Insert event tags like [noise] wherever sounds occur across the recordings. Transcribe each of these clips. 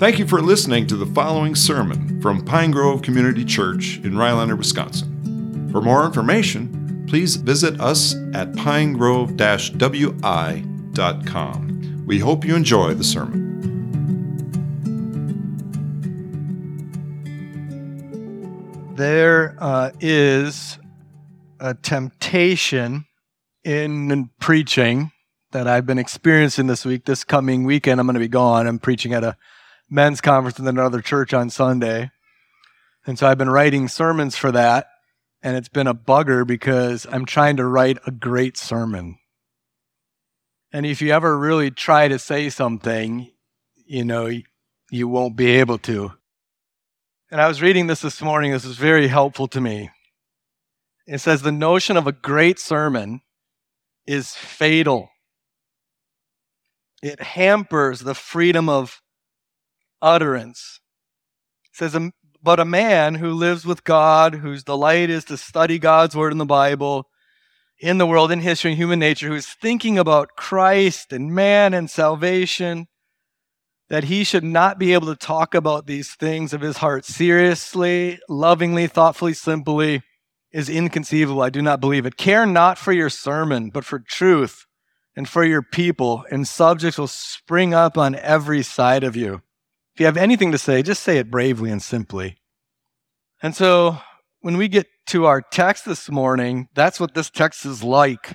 Thank you for listening to the following sermon from Pine Grove Community Church in Rhinelander, Wisconsin. For more information, please visit us at pinegrove wi.com. We hope you enjoy the sermon. There uh, is a temptation in preaching that I've been experiencing this week. This coming weekend, I'm going to be gone. I'm preaching at a men's conference in another church on Sunday. And so I've been writing sermons for that. And it's been a bugger because I'm trying to write a great sermon. And if you ever really try to say something, you know, you won't be able to. And I was reading this this morning. This is very helpful to me. It says the notion of a great sermon is fatal. It hampers the freedom of utterance. It says, um, But a man who lives with God, whose delight is to study God's word in the Bible, in the world, in history, in human nature, who's thinking about Christ and man and salvation, that he should not be able to talk about these things of his heart seriously, lovingly, thoughtfully, simply, is inconceivable. I do not believe it. Care not for your sermon, but for truth and for your people, and subjects will spring up on every side of you. You have anything to say, just say it bravely and simply. And so when we get to our text this morning, that's what this text is like.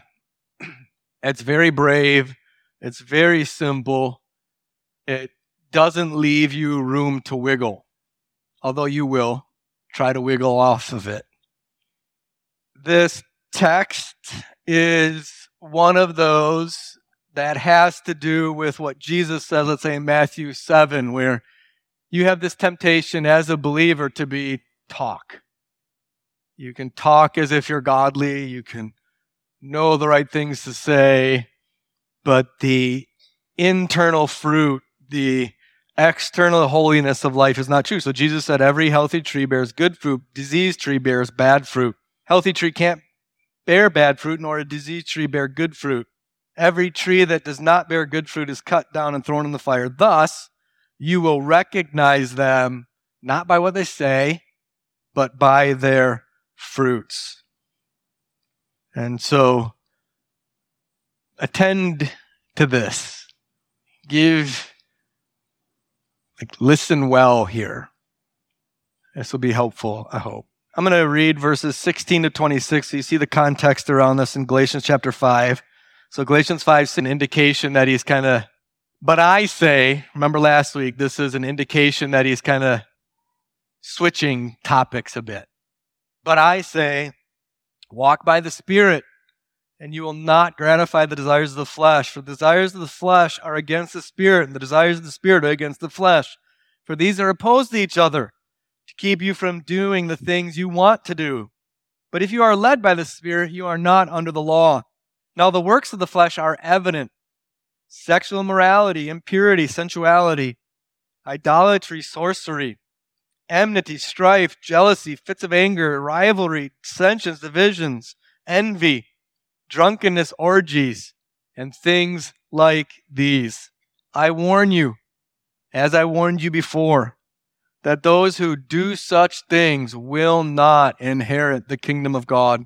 [clears throat] It's very brave, it's very simple, it doesn't leave you room to wiggle, although you will try to wiggle off of it. This text is one of those that has to do with what Jesus says, let's say in Matthew 7, where you have this temptation as a believer to be talk. You can talk as if you're godly, you can know the right things to say, but the internal fruit, the external holiness of life is not true. So Jesus said every healthy tree bears good fruit, diseased tree bears bad fruit. Healthy tree can't bear bad fruit, nor a diseased tree bear good fruit. Every tree that does not bear good fruit is cut down and thrown in the fire. Thus, you will recognize them not by what they say, but by their fruits. And so, attend to this. Give, like, listen well here. This will be helpful, I hope. I'm going to read verses 16 to 26. So you see the context around this in Galatians chapter 5. So Galatians 5 is an indication that he's kind of, but I say, remember last week, this is an indication that he's kind of switching topics a bit. But I say, walk by the Spirit, and you will not gratify the desires of the flesh. For the desires of the flesh are against the Spirit, and the desires of the Spirit are against the flesh. For these are opposed to each other to keep you from doing the things you want to do. But if you are led by the Spirit, you are not under the law. Now, the works of the flesh are evident sexual immorality, impurity, sensuality, idolatry, sorcery, enmity, strife, jealousy, fits of anger, rivalry, dissensions, divisions, envy, drunkenness, orgies, and things like these. I warn you, as I warned you before, that those who do such things will not inherit the kingdom of God.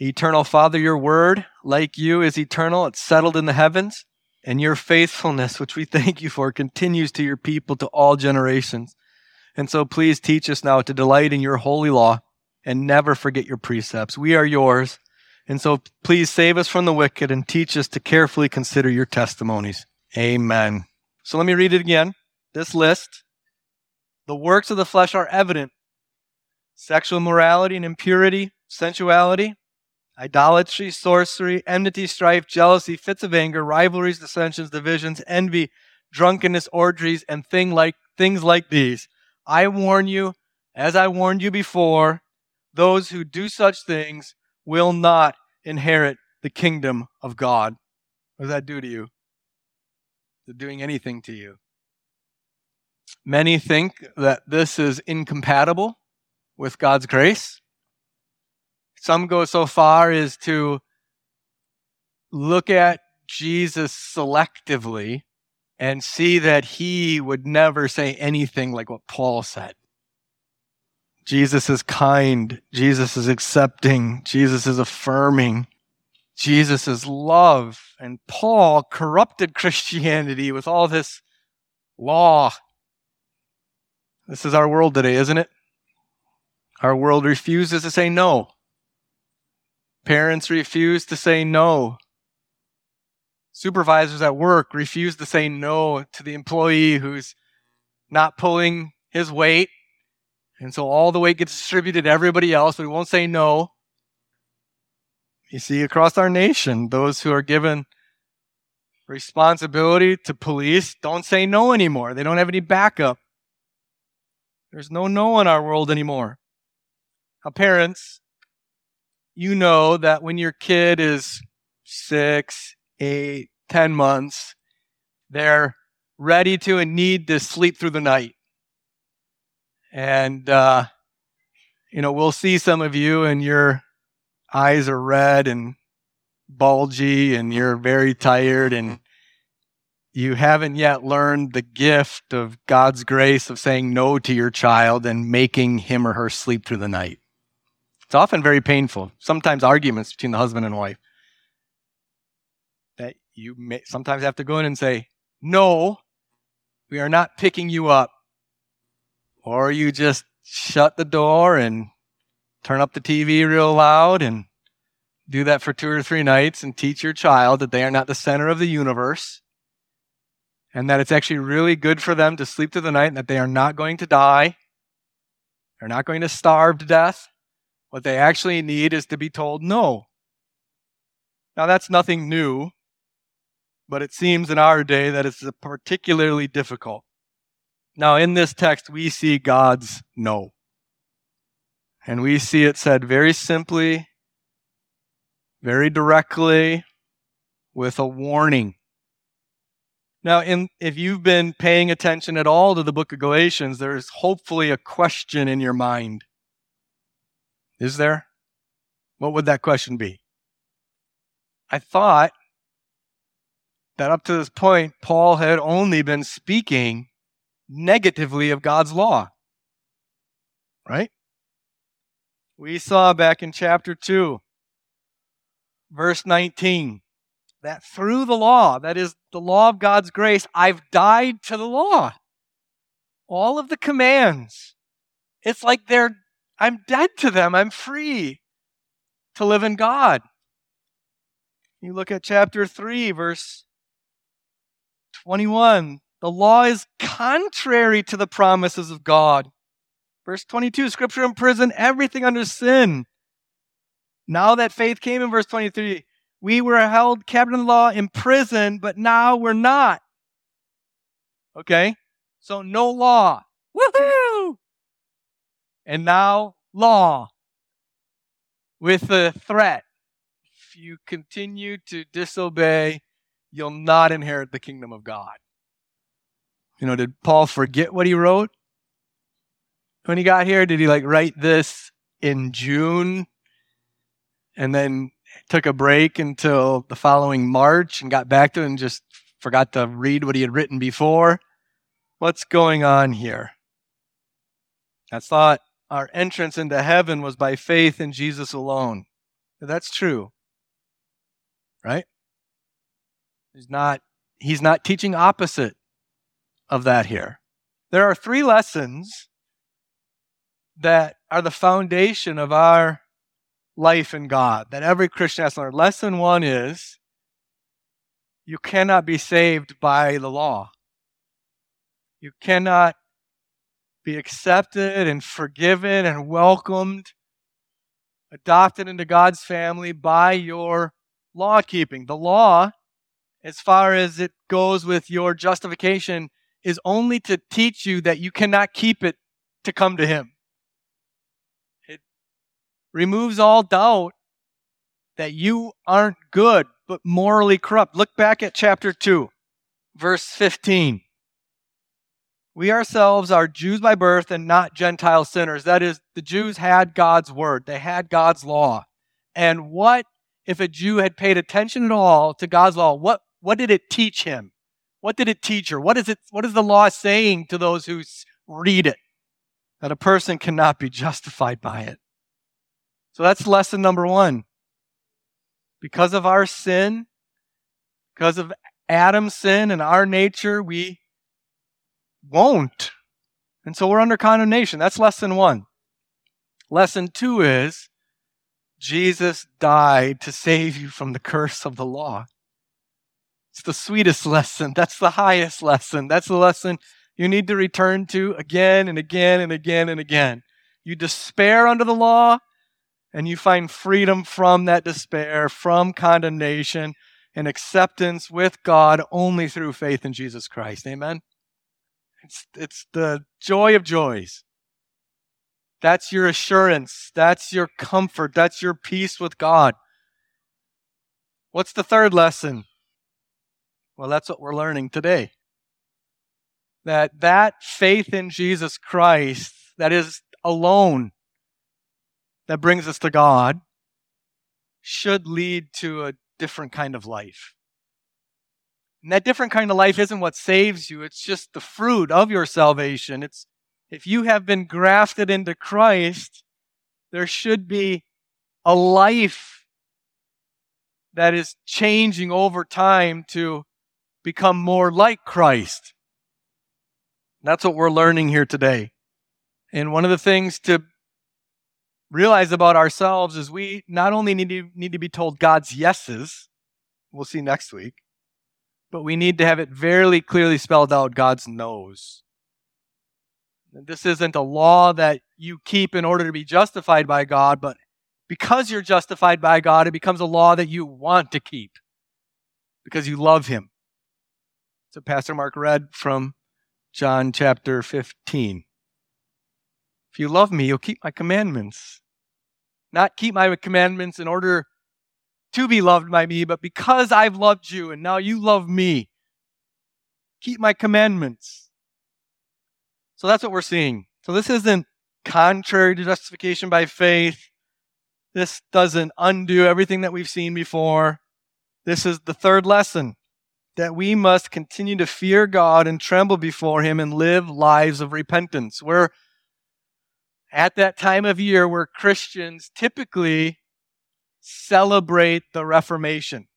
Eternal Father, your word, like you, is eternal. It's settled in the heavens. And your faithfulness, which we [laughs] thank you for, continues to your people to all generations. And so please teach us now to delight in your holy law and never forget your precepts. We are yours. And so please save us from the wicked and teach us to carefully consider your testimonies. Amen. So let me read it again. This list. The works of the flesh are evident sexual morality and impurity, sensuality, idolatry, sorcery, enmity, strife, jealousy, fits of anger, rivalries, dissensions, divisions, envy, drunkenness, orgies, and thing like, things like these. I warn you, As I warned you before, those who do such things will not inherit the kingdom of God. What does that do to you? It doing anything to you? Many think that this is incompatible with God's grace. Some go so far as to look at Jesus selectively and see that he would never say anything like what Paul said. Jesus is kind. Jesus is accepting. Jesus is affirming. Jesus is love. And Paul corrupted Christianity with all this law. This is our world today, isn't it? Our world refuses to say no. Parents refuse to say no. Supervisors at work refuse to say no to the employee who's not pulling his weight and so all the weight gets distributed to everybody else, we won't say no. You see, across our nation, those who are given responsibility to police don't say no anymore. They don't have any backup. There's no no in our world anymore. Now, parents, you know that when your kid is six, eight, ten months, they're ready to and need to sleep through the night. And, uh, you know, we'll see some of you and your eyes are red and bulgy and you're very tired and you haven't yet learned the gift of God's grace of saying no to your child and making him or her sleep through the night. It's often very painful, sometimes arguments between the husband and wife. That you may sometimes have to go in and say, No, we are not picking you up or you just shut the door and turn up the TV real loud and do that for two or three nights and teach your child that they are not the center of the universe and that it's actually really good for them to sleep through the night and that they are not going to die. They're not going to starve to death. What they actually need is to be told no. Now, that's nothing new, but it seems in our day that it's particularly difficult. Now, in this text, we see God's no. And we see it said very simply, very directly, with a warning. Now, in, if you've been paying attention at all to the book of Galatians, there's hopefully a question in your mind. Is there? What would that question be? I thought that up to this point, Paul had only been speaking negatively of God's law. Right? We saw back in chapter 2, verse 19, that through the law, that is the law of God's grace, I've died to the law. All of the commands. It's like they're, I'm dead to them. I'm free to live in God. You look at chapter 3, verse 21. The law is contrary to the promises of God. Verse 22 Scripture imprisoned everything under sin. Now that faith came in verse 23, we were held captive in the law, imprisoned, but now we're not. Okay? So no law. Woohoo! And now law with the threat. If you continue to disobey, you'll not inherit the kingdom of God. You know, did Paul forget what he wrote when he got here? Did he like write this in June and then took a break until the following March and got back to it and just forgot to read what he had written before? What's going on here? I thought our entrance into heaven was by faith in Jesus alone. That's true. Right? He's not he's not teaching opposite of that here. There are three lessons that are the foundation of our life in God that every Christian has to learn. Lesson one is you cannot be saved by the law. You cannot be accepted and forgiven and welcomed, adopted into God's family by your law keeping. The law, as far as it goes with your justification, is only to teach you that you cannot keep it to come to Him. It removes all doubt that you aren't good, but morally corrupt. Look back at chapter 2, verse 15. We ourselves are Jews by birth and not Gentile sinners. That is, the Jews had God's word, they had God's law. And what if a Jew had paid attention at all to God's law? What, what did it teach him? What did it teach her? What is, it, what is the law saying to those who read it? That a person cannot be justified by it. So that's lesson number one. Because of our sin, because of Adam's sin and our nature, we won't. And so we're under condemnation. That's lesson one. Lesson two is Jesus died to save you from the curse of the law. It's the sweetest lesson. That's the highest lesson. That's the lesson you need to return to again and again and again and again. You despair under the law, and you find freedom from that despair, from condemnation, and acceptance with God only through faith in Jesus Christ. Amen? It's, it's the joy of joys. That's your assurance. That's your comfort. That's your peace with God. What's the third lesson? Well, that's what we're learning today. That that faith in Jesus Christ that is alone that brings us to God should lead to a different kind of life. And that different kind of life isn't what saves you, it's just the fruit of your salvation. It's if you have been grafted into Christ, there should be a life that is changing over time to become more like Christ. That's what we're learning here today. And one of the things to realize about ourselves is we not only need to, need to be told God's yeses, we'll see next week, but we need to have it very clearly spelled out God's no's. This isn't a law that you keep in order to be justified by God, but because you're justified by God, it becomes a law that you want to keep because you love Him. So, Pastor Mark read from John chapter 15. If you love me, you'll keep my commandments. Not keep my commandments in order to be loved by me, but because I've loved you and now you love me, keep my commandments. So that's what we're seeing. So this isn't contrary to justification by faith. This doesn't undo everything that we've seen before. This is the third lesson that we must continue to fear God and tremble before Him and live lives of repentance. We're at that time of year where Christians typically celebrate the Reformation.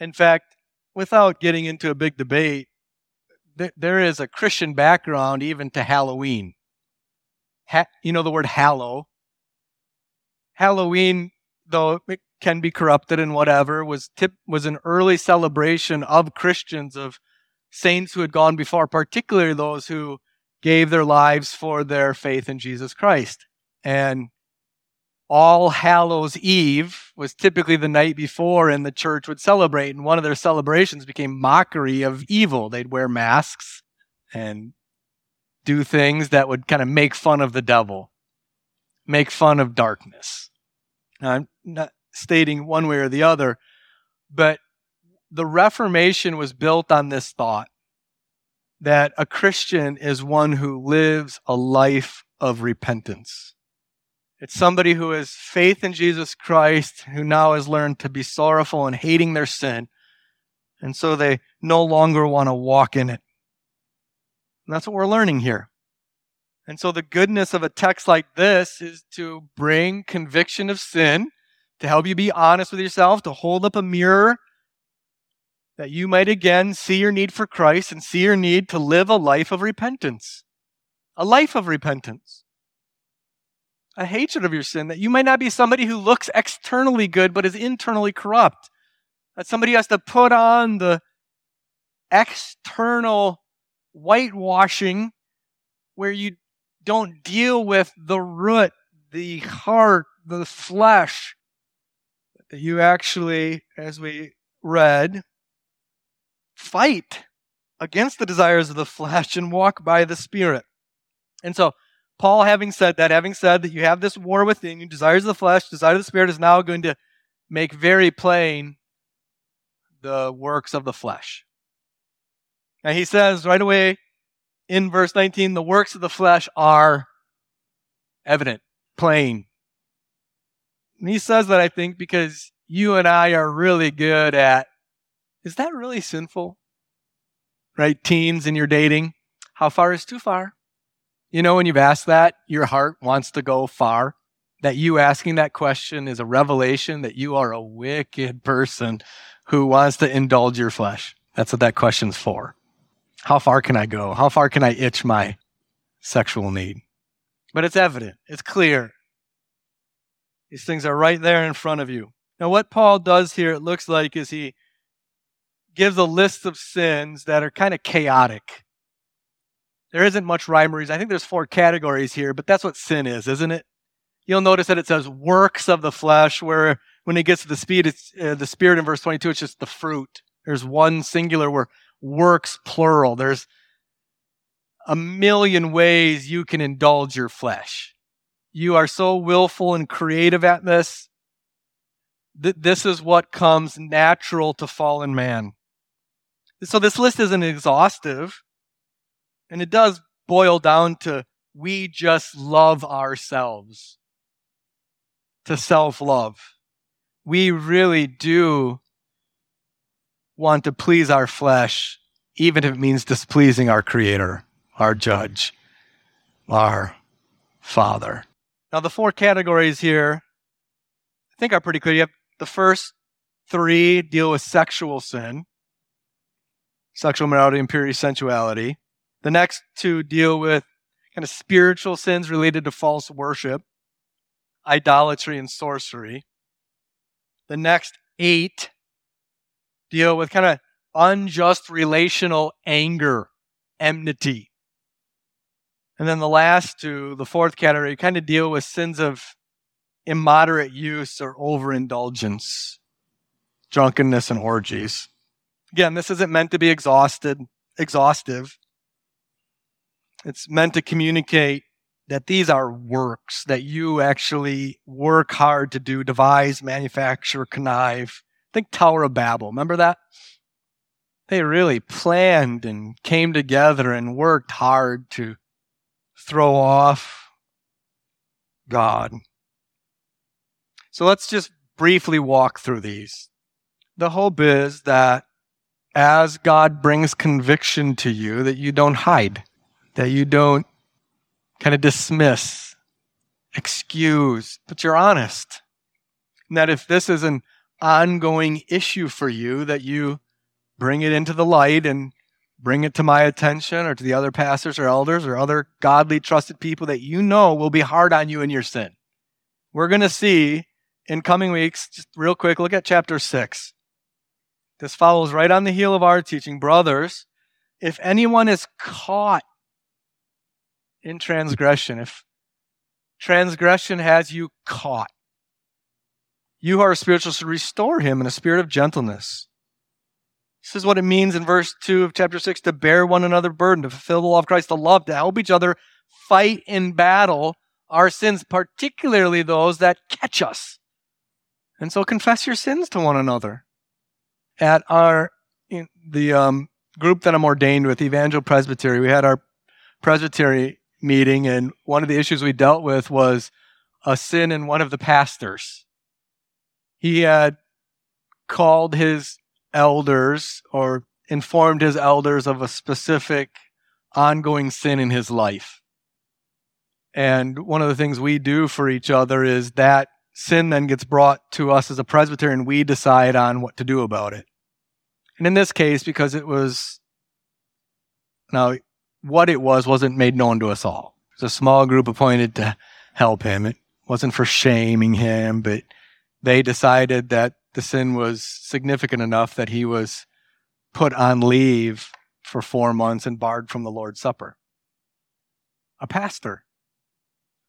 In fact, without getting into a big debate, there is a Christian background even to Halloween. Ha- you know the word hallow. Halloween, though it can be corrupted and whatever, was tip- was an early celebration of Christians of saints who had gone before, particularly those who gave their lives for their faith in Jesus Christ. And all Hallows Eve was typically the night before, and the church would celebrate. And one of their celebrations became mockery of evil. They'd wear masks and do things that would kind of make fun of the devil, make fun of darkness. Now, I'm not stating one way or the other, but the Reformation was built on this thought that a Christian is one who lives a life of repentance. It's somebody who has faith in Jesus Christ, who now has learned to be sorrowful and hating their sin. And so they no longer want to walk in it. And that's what we're learning here. And so the goodness of a text like this is to bring conviction of sin, to help you be honest with yourself, to hold up a mirror that you might again see your need for Christ and see your need to live a life of repentance. A life of repentance a hatred of your sin, that you might not be somebody who looks externally good but is internally corrupt. That somebody has to put on the external whitewashing where you don't deal with the root, the heart, the flesh. You actually, as we read, fight against the desires of the flesh and walk by the Spirit. And so, Paul, having said that, having said that you have this war within you, desires of the flesh, desire of the spirit, is now going to make very plain the works of the flesh. And he says right away in verse 19, the works of the flesh are evident, plain. And he says that, I think, because you and I are really good at is that really sinful? Right? Teens in your dating, how far is too far? You know, when you've asked that, your heart wants to go far. That you asking that question is a revelation that you are a wicked person who wants to indulge your flesh. That's what that question's for. How far can I go? How far can I itch my sexual need? But it's evident, it's clear. These things are right there in front of you. Now, what Paul does here, it looks like, is he gives a list of sins that are kind of chaotic. There isn't much rhyme or reason. I think there's four categories here, but that's what sin is, isn't it? You'll notice that it says works of the flesh, where when it gets to the speed, it's uh, the spirit in verse 22. It's just the fruit. There's one singular where works plural. There's a million ways you can indulge your flesh. You are so willful and creative at this. that this is what comes natural to fallen man. So this list isn't exhaustive, and it does boil down to we just love ourselves, to self love. We really do want to please our flesh, even if it means displeasing our Creator, our Judge, our Father. Now, the four categories here, I think, are pretty clear. You have the first three deal with sexual sin sexual morality, impurity, sensuality. The next two deal with kind of spiritual sins related to false worship, idolatry, and sorcery. The next eight deal with kind of unjust relational anger, enmity. And then the last two, the fourth category, kind of deal with sins of immoderate use or overindulgence, drunkenness, and orgies. Again, this isn't meant to be exhausted, exhaustive. It's meant to communicate that these are works that you actually work hard to do, devise, manufacture, connive. Think Tower of Babel. Remember that? They really planned and came together and worked hard to throw off God. So let's just briefly walk through these. The hope is that as God brings conviction to you, that you don't hide, that you don't kind of dismiss, excuse, but you're honest. And that if this is an ongoing issue for you, that you bring it into the light and bring it to my attention or to the other pastors or elders or other godly, trusted people that you know will be hard on you in your sin. We're going to see in coming weeks, just real quick, look at chapter 6. This follows right on the heel of our teaching. Brothers, if anyone is caught in transgression, if transgression has you caught, you who are spiritual should restore him in a spirit of gentleness. This is what it means in verse 2 of chapter 6 to bear one another burden, to fulfill the law of Christ, to love, to help each other fight in battle our sins, particularly those that catch us. And so confess your sins to one another at our the um, group that I'm ordained with, Evangel Presbytery, we had our presbytery meeting, and one of the issues we dealt with was a sin in one of the pastors. He had called his elders or informed his elders of a specific ongoing sin in his life. And one of the things we do for each other is that sin then gets brought to us as a presbyterian, we decide on what to do about it. And in this case, because it was now what it was wasn't made known to us all. It was a small group appointed to help him. It wasn't for shaming him, but they decided that the sin was significant enough that he was put on leave for four months and barred from the Lord's Supper. A pastor.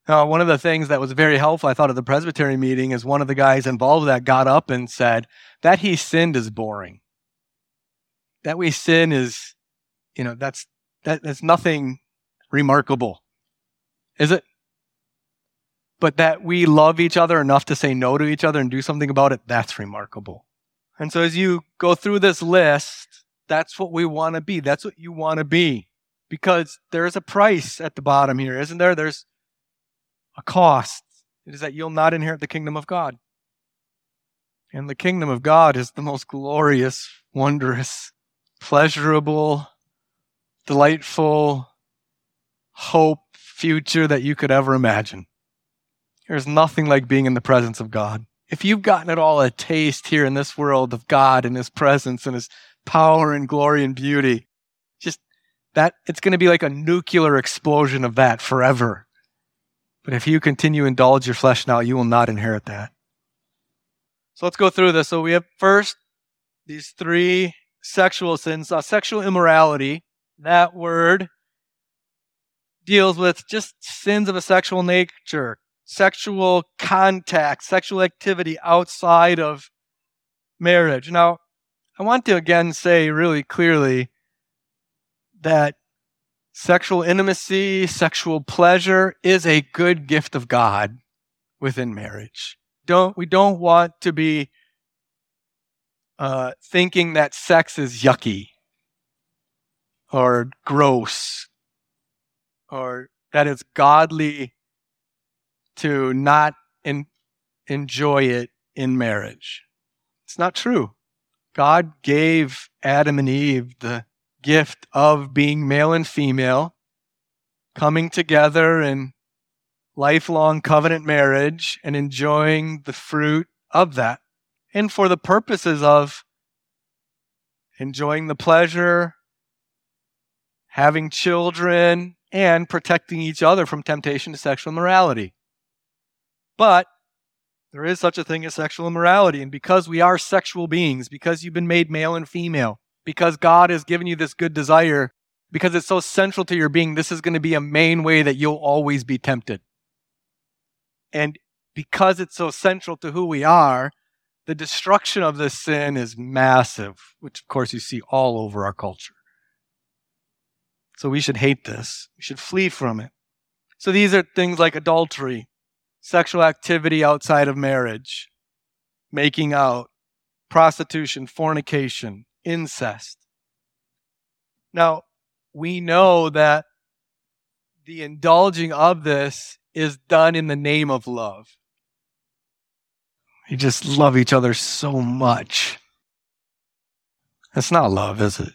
Now, one of the things that was very helpful, I thought, at the Presbytery meeting is one of the guys involved with that got up and said, That he sinned is boring that we sin is, you know, that's that, that's nothing remarkable, is it? but that we love each other enough to say no to each other and do something about it, that's remarkable. And so as you go through this list, that's what we want to be. That's what you want to be. Because there's a price at the bottom here, isn't there? There's a cost. It is that you'll not inherit the kingdom of God. And the kingdom of God is the most glorious, wondrous, pleasurable, delightful hope future that you could ever imagine. There's nothing like being in the presence of God. If you've gotten at all a taste here in this world of God and His presence and His power and glory and beauty, just that it's going to be like a nuclear explosion of that forever. But if you continue to indulge your flesh now, you will not inherit that. So let's go through this. So we have first these three sexual sins. Uh, sexual immorality, that word deals with just sins of a sexual nature sexual contact, sexual activity outside of marriage. Now, I want to again say really clearly that sexual intimacy, sexual pleasure is a good gift of God within marriage. Don't we don't want to be uh, thinking that sex is yucky or gross or that it's godly to not enjoy it in marriage. It's not true. God gave Adam and Eve the gift of being male and female, coming together in lifelong covenant marriage and enjoying the fruit of that. And for the purposes of enjoying the pleasure, having children, and protecting each other from temptation to sexual immorality. But there is such a thing as sexual immorality. And because we are sexual beings, because you've been made male and female, because God has given you this good desire, because it's so central to your being, this is going to be a main way that you'll always be tempted. And because it's so central to who we are, the destruction of this sin is massive, which of course you see all over our culture. So we should hate this. We should flee from it. So these are things like adultery, sexual activity outside of marriage, making out, prostitution, fornication, incest. Now, we know that the indulging of this is done in the name of love. We just love each other so much. That's not love, is it?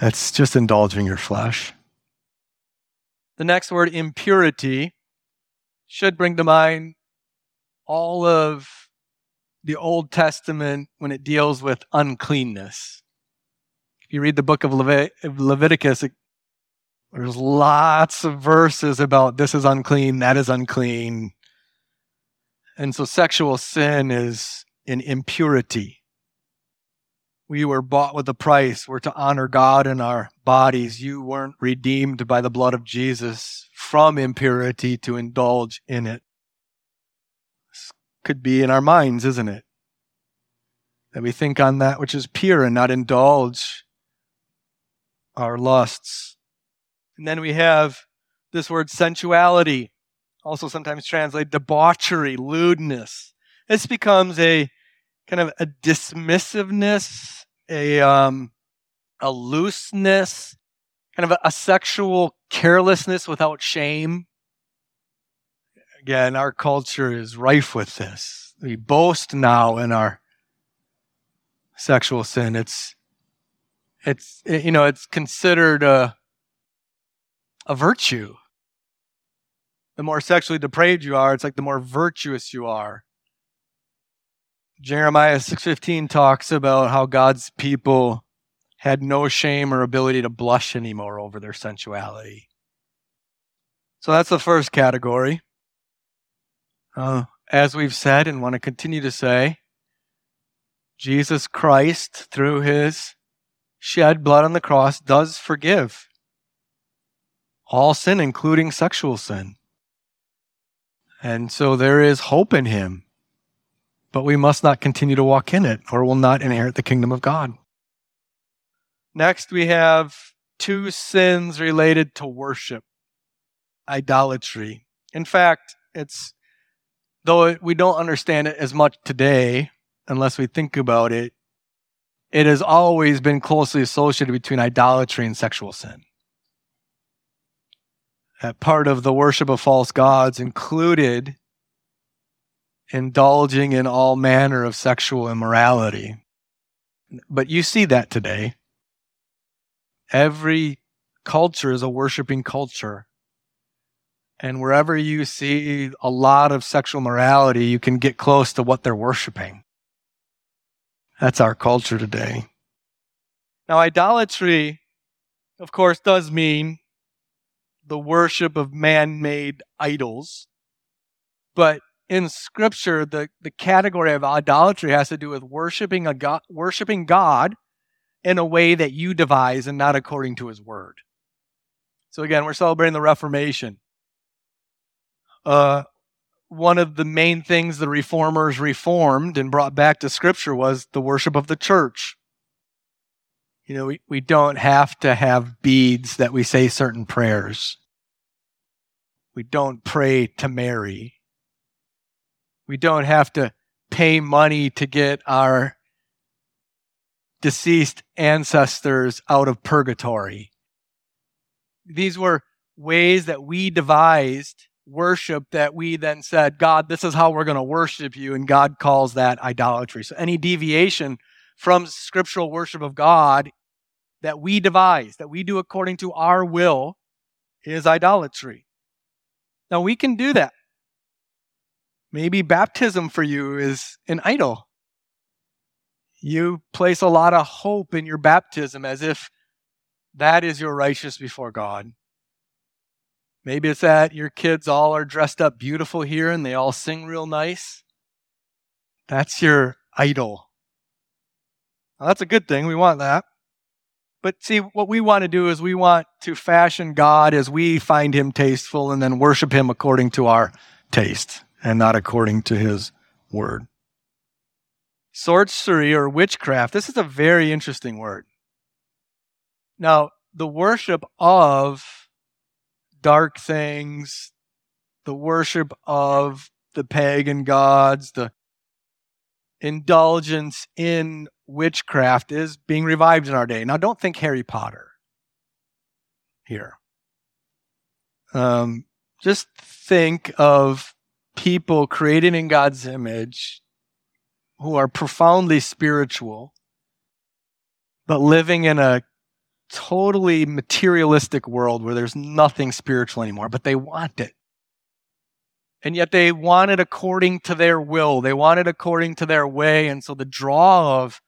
That's just indulging your flesh. The next word, impurity, should bring to mind all of the Old Testament when it deals with uncleanness. If you read the book of Leviticus, it, there's lots of verses about this is unclean, that is unclean. And so sexual sin is an impurity. We were bought with a price. We're to honor God in our bodies. You weren't redeemed by the blood of Jesus from impurity to indulge in it. This could be in our minds, isn't it? That we think on that which is pure and not indulge our lusts. And then we have this word sensuality, also sometimes translated debauchery, lewdness. This becomes a kind of a dismissiveness, a um, a looseness, kind of a, a sexual carelessness without shame. Again, our culture is rife with this. We boast now in our sexual sin. It's it's you know it's considered a a virtue. The more sexually depraved you are, it's like the more virtuous you are. Jeremiah 6:15 talks about how God's people had no shame or ability to blush anymore over their sensuality. So that's the first category. Uh, as we've said and want to continue to say, Jesus Christ, through his shed blood on the cross, does forgive all sin, including sexual sin. And so there is hope in him but we must not continue to walk in it or will not inherit the kingdom of God. Next, we have two sins related to worship idolatry. In fact, it's though we don't understand it as much today unless we think about it, it has always been closely associated between idolatry and sexual sin. That part of the worship of false gods included indulging in all manner of sexual immorality. But you see that today. Every culture is a worshiping culture. And wherever you see a lot of sexual morality, you can get close to what they're worshiping. That's our culture today. Now, idolatry, of course, does mean the worship of man made idols. But in scripture, the, the category of idolatry has to do with worshiping, a God, worshiping God in a way that you devise and not according to his word. So again, we're celebrating the Reformation. Uh, one of the main things the reformers reformed and brought back to Scripture was the worship of the church. You know, we, we don't have to have beads that we say certain prayers. We don't pray to Mary. We don't have to pay money to get our deceased ancestors out of purgatory. These were ways that we devised worship that we then said, God, this is how we're going to worship you. And God calls that idolatry. So any deviation from scriptural worship of God that we devise, that we do according to our will, is idolatry. Now we can do that. Maybe baptism for you is an idol. You place a lot of hope in your baptism as if that is your righteous before God. Maybe it's that your kids all are dressed up beautiful here and they all sing real nice. That's your idol. Now, that's a good thing. We want that. But see, what we want to do is we want to fashion God as we find him tasteful and then worship him according to our taste and not according to his word. Sorcery or witchcraft, this is a very interesting word. Now, the worship of dark things, the worship of the pagan gods, the indulgence in witchcraft is being revived in our day. Now, don't think Harry Potter here. Um, just think of people created in God's image who are profoundly spiritual, but living in a totally materialistic world where there's nothing spiritual anymore, but they want it. And yet they want it according to their will. They want it according to their way. And so the draw of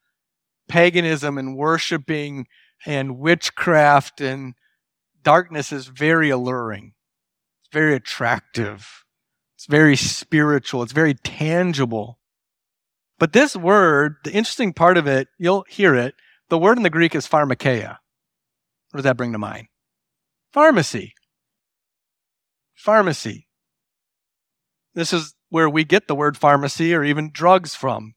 paganism and worshiping and witchcraft and darkness is very alluring. It's very attractive. It's very spiritual. It's very tangible. But this word, the interesting part of it, you'll hear it. The word in the Greek is pharmakeia. What does that bring to mind? Pharmacy. Pharmacy. This is where we get the word pharmacy or even drugs from.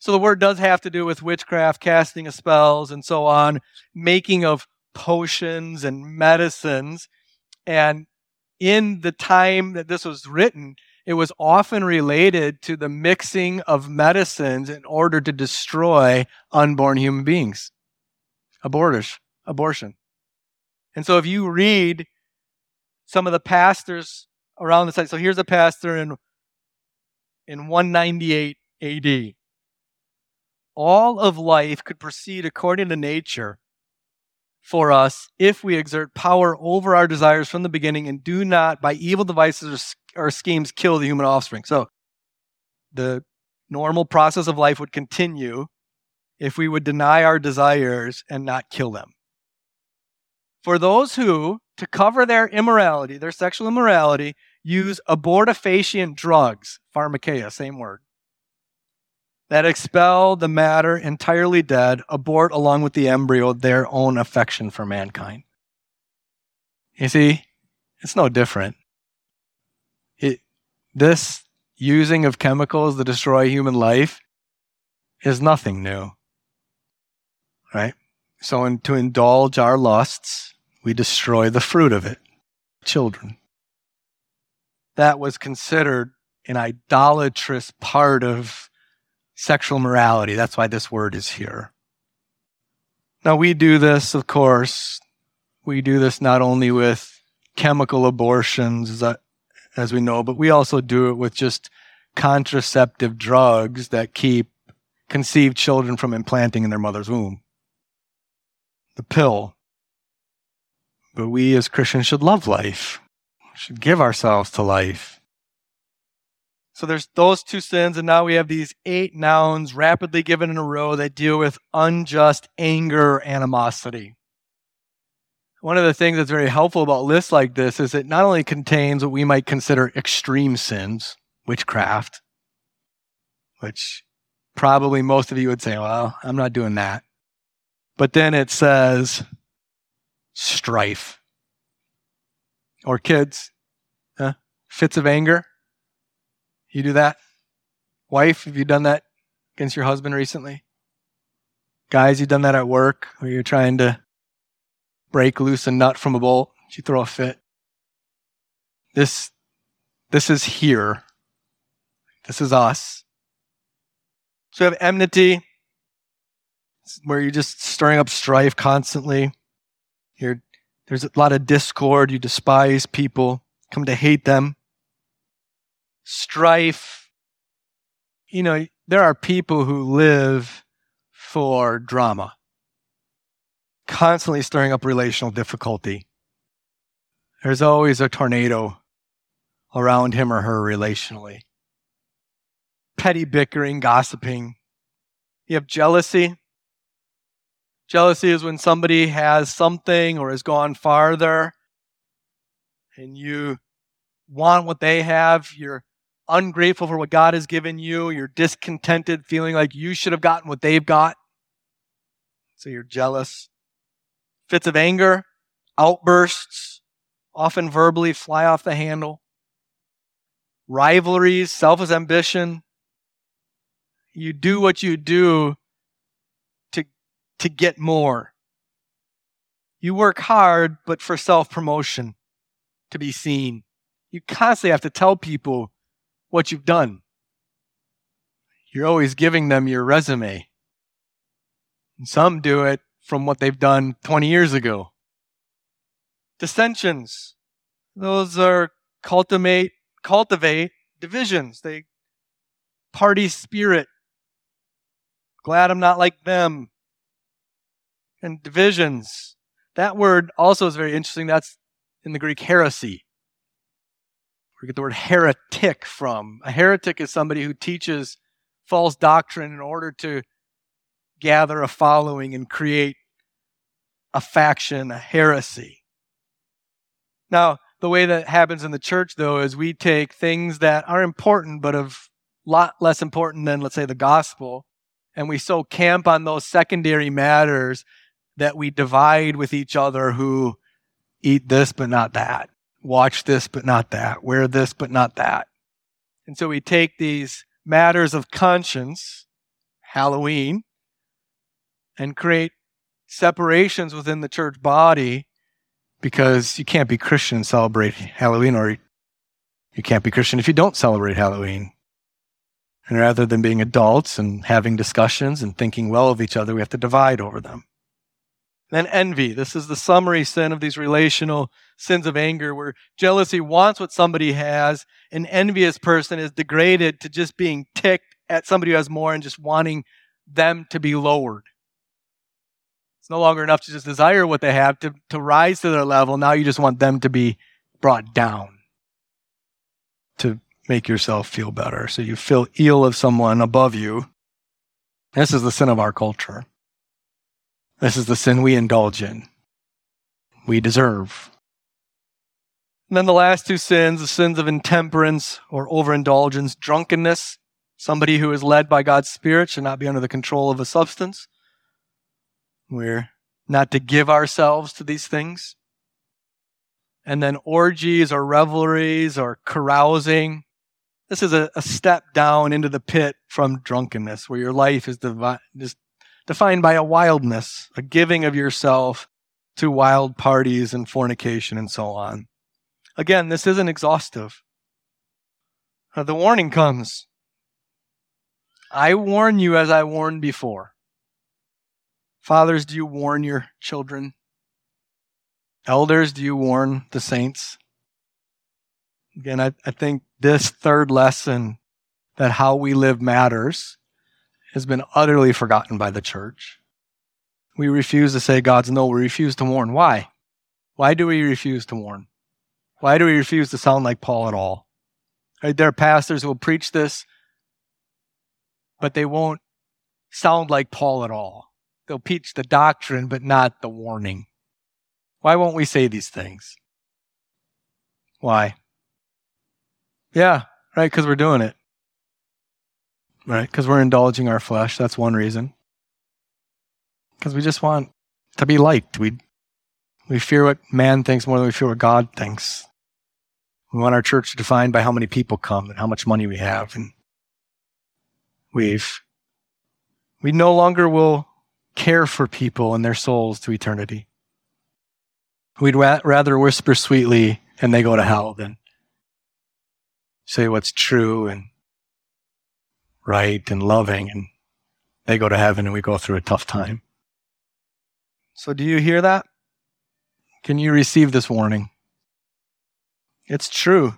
So the word does have to do with witchcraft, casting of spells, and so on, making of potions and medicines. And in the time that this was written, it was often related to the mixing of medicines in order to destroy unborn human beings. Abortish abortion. And so if you read some of the pastors around the site, so here's a pastor in, in 198 AD. All of life could proceed according to nature for us if we exert power over our desires from the beginning and do not, by evil devices or, or schemes, kill the human offspring. So the normal process of life would continue if we would deny our desires and not kill them for those who, to cover their immorality, their sexual immorality, use abortifacient drugs, pharmakeia, same word, that expel the matter entirely dead, abort along with the embryo their own affection for mankind. You see, it's no different. It, this using of chemicals to destroy human life is nothing new. Right? So, in, to indulge our lusts, we destroy the fruit of it children. that was considered an idolatrous part of sexual morality. That's why this word is here. Now, we do this, of course, we do this not only with chemical abortions, as we know, but we also do it with just contraceptive drugs that keep conceived children from implanting in their mother's womb. The pill. But we as Christians should love life, should give ourselves to life. So there's those two sins, and now we have these eight nouns rapidly given in a row that deal with unjust anger, animosity. One of the things that's very helpful about lists like this is it not only contains what we might consider extreme sins, witchcraft, which probably most of you would say, well, I'm not doing that. But then it says strife. Or kids, huh? fits of anger. You do that? Wife, have you done that against your husband recently? Guys, you've done that at work where you're trying to break loose a nut from a bolt? You throw a fit. This, this is here. This is us. So you have enmity, where you're just stirring up strife constantly. You're, there's a lot of discord. You despise people, come to hate them strife. You know, there are people who live for drama, constantly stirring up relational difficulty. There's always a tornado around him or her relationally. Petty bickering, gossiping. You have jealousy. Jealousy is when somebody has something or has gone farther and you want what they have. You're ungrateful for what God has given you. You're discontented, feeling like you should have gotten what they've got. So you're jealous. Fits of anger, outbursts, often verbally fly off the handle. Rivalries, selfish ambition. You do what you do to, to get more. You work hard, but for self promotion, to be seen. You constantly have to tell people what you've done. You're always giving them your resume. And some do it from what they've done 20 years ago. Dissensions. Those are cultivate cultivate divisions. They party spirit. Glad I'm not like them. And divisions. That word also is very interesting. That's in the Greek heresy we get the word heretic from. A heretic is somebody who teaches false doctrine in order to gather a following and create a faction, a heresy. Now, the way that happens in the church, though, is we take things that are important but of lot less important than, let's say, the gospel, and we so camp on those secondary matters that we divide with each other who eat this but not that watch this but not that, wear this but not that. And so we take these matters of conscience, Halloween, and create separations within the church body because you can't be Christian and celebrate Halloween, or you can't be Christian if you don't celebrate Halloween. And rather than being adults and having discussions and thinking well of each other, we have to divide over them. Then envy. This is the summary sin of these relational sins of anger, where jealousy wants what somebody has. An envious person is degraded to just being ticked at somebody who has more and just wanting them to be lowered. It's no longer enough to just desire what they have to, to rise to their level. Now you just want them to be brought down to make yourself feel better. So you feel ill of someone above you. This is the sin of our culture. This is the sin we indulge in, we deserve. And then the last two sins, the sins of intemperance or overindulgence, drunkenness. Somebody who is led by God's Spirit should not be under the control of a substance. We're not to give ourselves to these things. And then orgies or revelries or carousing. This is a, a step down into the pit from drunkenness, where your life is divi- just defined by a wildness, a giving of yourself to wild parties and fornication and so on. Again, this isn't exhaustive. Uh, the warning comes. I warn you as I warned before. Fathers, do you warn your children? Elders, do you warn the saints? Again, I, I think this third lesson that how we live matters has been utterly forgotten by the church. We refuse to say God's no. We refuse to warn. Why? Why do we refuse to warn? Why do we refuse to sound like Paul at all? Right, there are pastors who will preach this, but they won't sound like Paul at all. They'll preach the doctrine, but not the warning. Why won't we say these things? Why? Yeah, right, because we're doing it. Right, because we're indulging our flesh. That's one reason. Because we just want to be liked. We, we fear what man thinks more than we fear what God thinks. We want our church defined by how many people come and how much money we have. And we've, we no longer will care for people and their souls to eternity. We'd ra- rather whisper sweetly and they go to hell than say what's true and right and loving and they go to heaven and we go through a tough time. So, do you hear that? Can you receive this warning? It's true.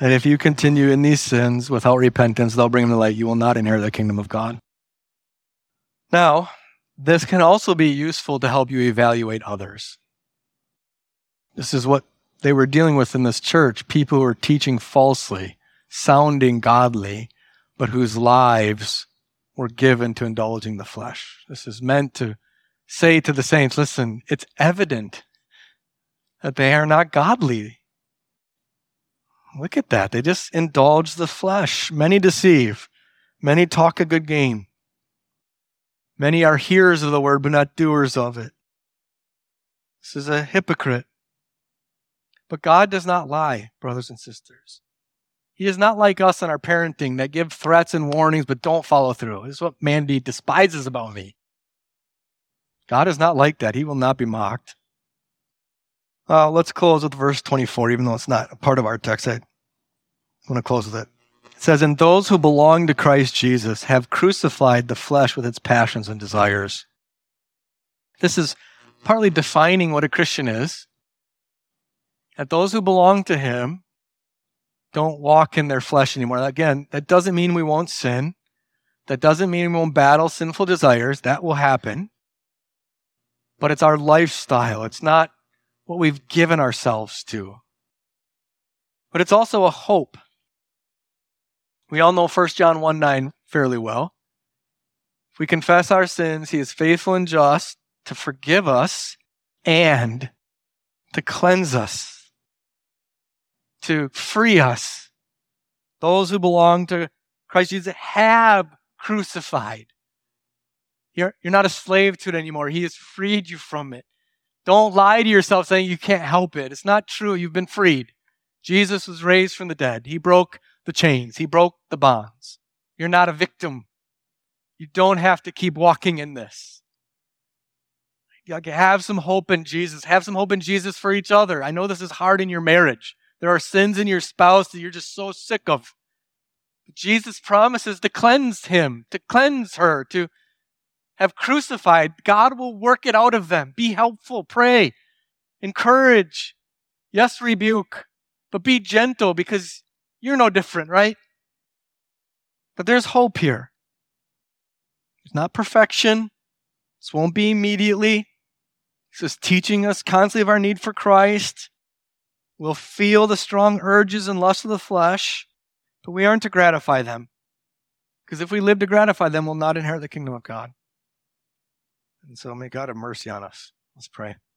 And if you continue in these sins without repentance, they'll bring them to light. You will not inherit the kingdom of God. Now, this can also be useful to help you evaluate others. This is what they were dealing with in this church people who were teaching falsely, sounding godly, but whose lives were given to indulging the flesh. This is meant to say to the saints listen, it's evident that they are not godly. Look at that. They just indulge the flesh. Many deceive, many talk a good game. Many are hearers of the word, but not doers of it. This is a hypocrite. But God does not lie, brothers and sisters. He is not like us in our parenting that give threats and warnings but don't follow through. This is what Mandy despises about me. God is not like that. He will not be mocked. Uh, let's close with verse 24, even though it's not a part of our text. I want to close with it. It says, And those who belong to Christ Jesus have crucified the flesh with its passions and desires. This is partly defining what a Christian is. That those who belong to Him don't walk in their flesh anymore. Again, that doesn't mean we won't sin. That doesn't mean we won't battle sinful desires. That will happen. But it's our lifestyle. It's not what we've given ourselves to. But it's also a hope. We all know 1 John 1 9 fairly well. If we confess our sins, he is faithful and just to forgive us and to cleanse us, to free us. Those who belong to Christ Jesus have crucified. You're, you're not a slave to it anymore. He has freed you from it. Don't lie to yourself saying you can't help it. It's not true. You've been freed. Jesus was raised from the dead. He broke the chains, He broke the bonds. You're not a victim. You don't have to keep walking in this. Have some hope in Jesus. Have some hope in Jesus for each other. I know this is hard in your marriage. There are sins in your spouse that you're just so sick of. Jesus promises to cleanse him, to cleanse her, to have crucified. God will work it out of them. Be helpful, pray, encourage. Yes, rebuke, but be gentle because you're no different, right? But there's hope here. It's not perfection. This won't be immediately. This is teaching us constantly of our need for Christ. We'll feel the strong urges and lusts of the flesh, but we aren't to gratify them. Because if we live to gratify them, we'll not inherit the kingdom of God. And so may God have mercy on us. Let's pray.